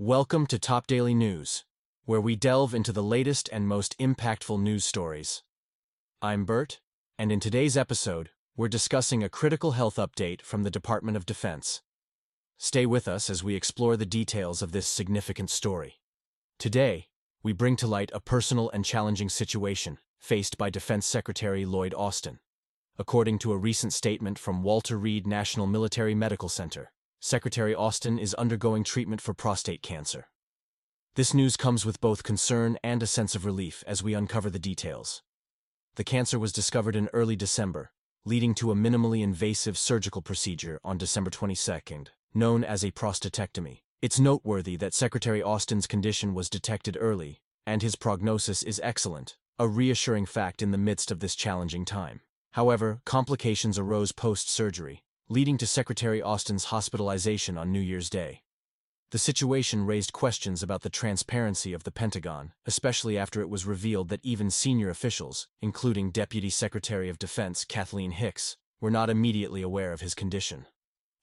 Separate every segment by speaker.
Speaker 1: Welcome to Top Daily News, where we delve into the latest and most impactful news stories. I'm Burt, and in today's episode, we're discussing a critical health update from the Department of Defense. Stay with us as we explore the details of this significant story. Today, we bring to light a personal and challenging situation faced by Defense Secretary Lloyd Austin. According to a recent statement from Walter Reed National Military Medical Center, Secretary Austin is undergoing treatment for prostate cancer. This news comes with both concern and a sense of relief as we uncover the details. The cancer was discovered in early December, leading to a minimally invasive surgical procedure on December 22nd, known as a prostatectomy. It's noteworthy that Secretary Austin's condition was detected early, and his prognosis is excellent, a reassuring fact in the midst of this challenging time. However, complications arose post-surgery, leading to Secretary Austin's hospitalization on New Year's Day. The situation raised questions about the transparency of the Pentagon, especially after it was revealed that even senior officials, including Deputy Secretary of Defense Kathleen Hicks, were not immediately aware of his condition.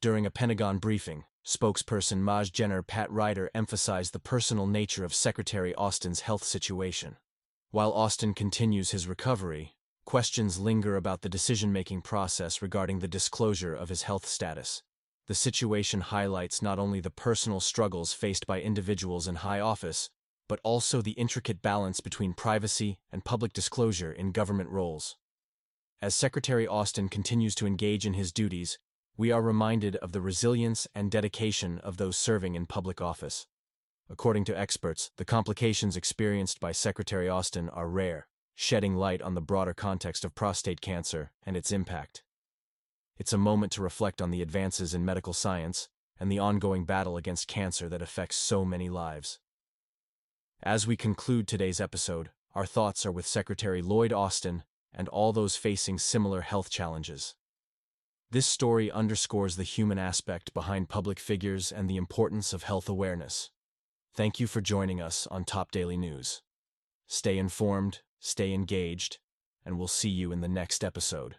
Speaker 1: During a Pentagon briefing, spokesperson Maj General Pat Ryder emphasized the personal nature of Secretary Austin's health situation. While Austin continues his recovery, Questions linger about the decision-making process regarding the disclosure of his health status. The situation highlights not only the personal struggles faced by individuals in high office, but also the intricate balance between privacy and public disclosure in government roles. As Secretary Austin continues to engage in his duties, we are reminded of the resilience and dedication of those serving in public office. According to experts, the complications experienced by Secretary Austin are rare, shedding light on the broader context of prostate cancer and its impact. It's a moment to reflect on the advances in medical science and the ongoing battle against cancer that affects so many lives. As we conclude today's episode, our thoughts are with Secretary Lloyd Austin and all those facing similar health challenges. This story underscores the human aspect behind public figures and the importance of health awareness. Thank you for joining us on Top Daily News. Stay informed, stay engaged, and we'll see you in the next episode.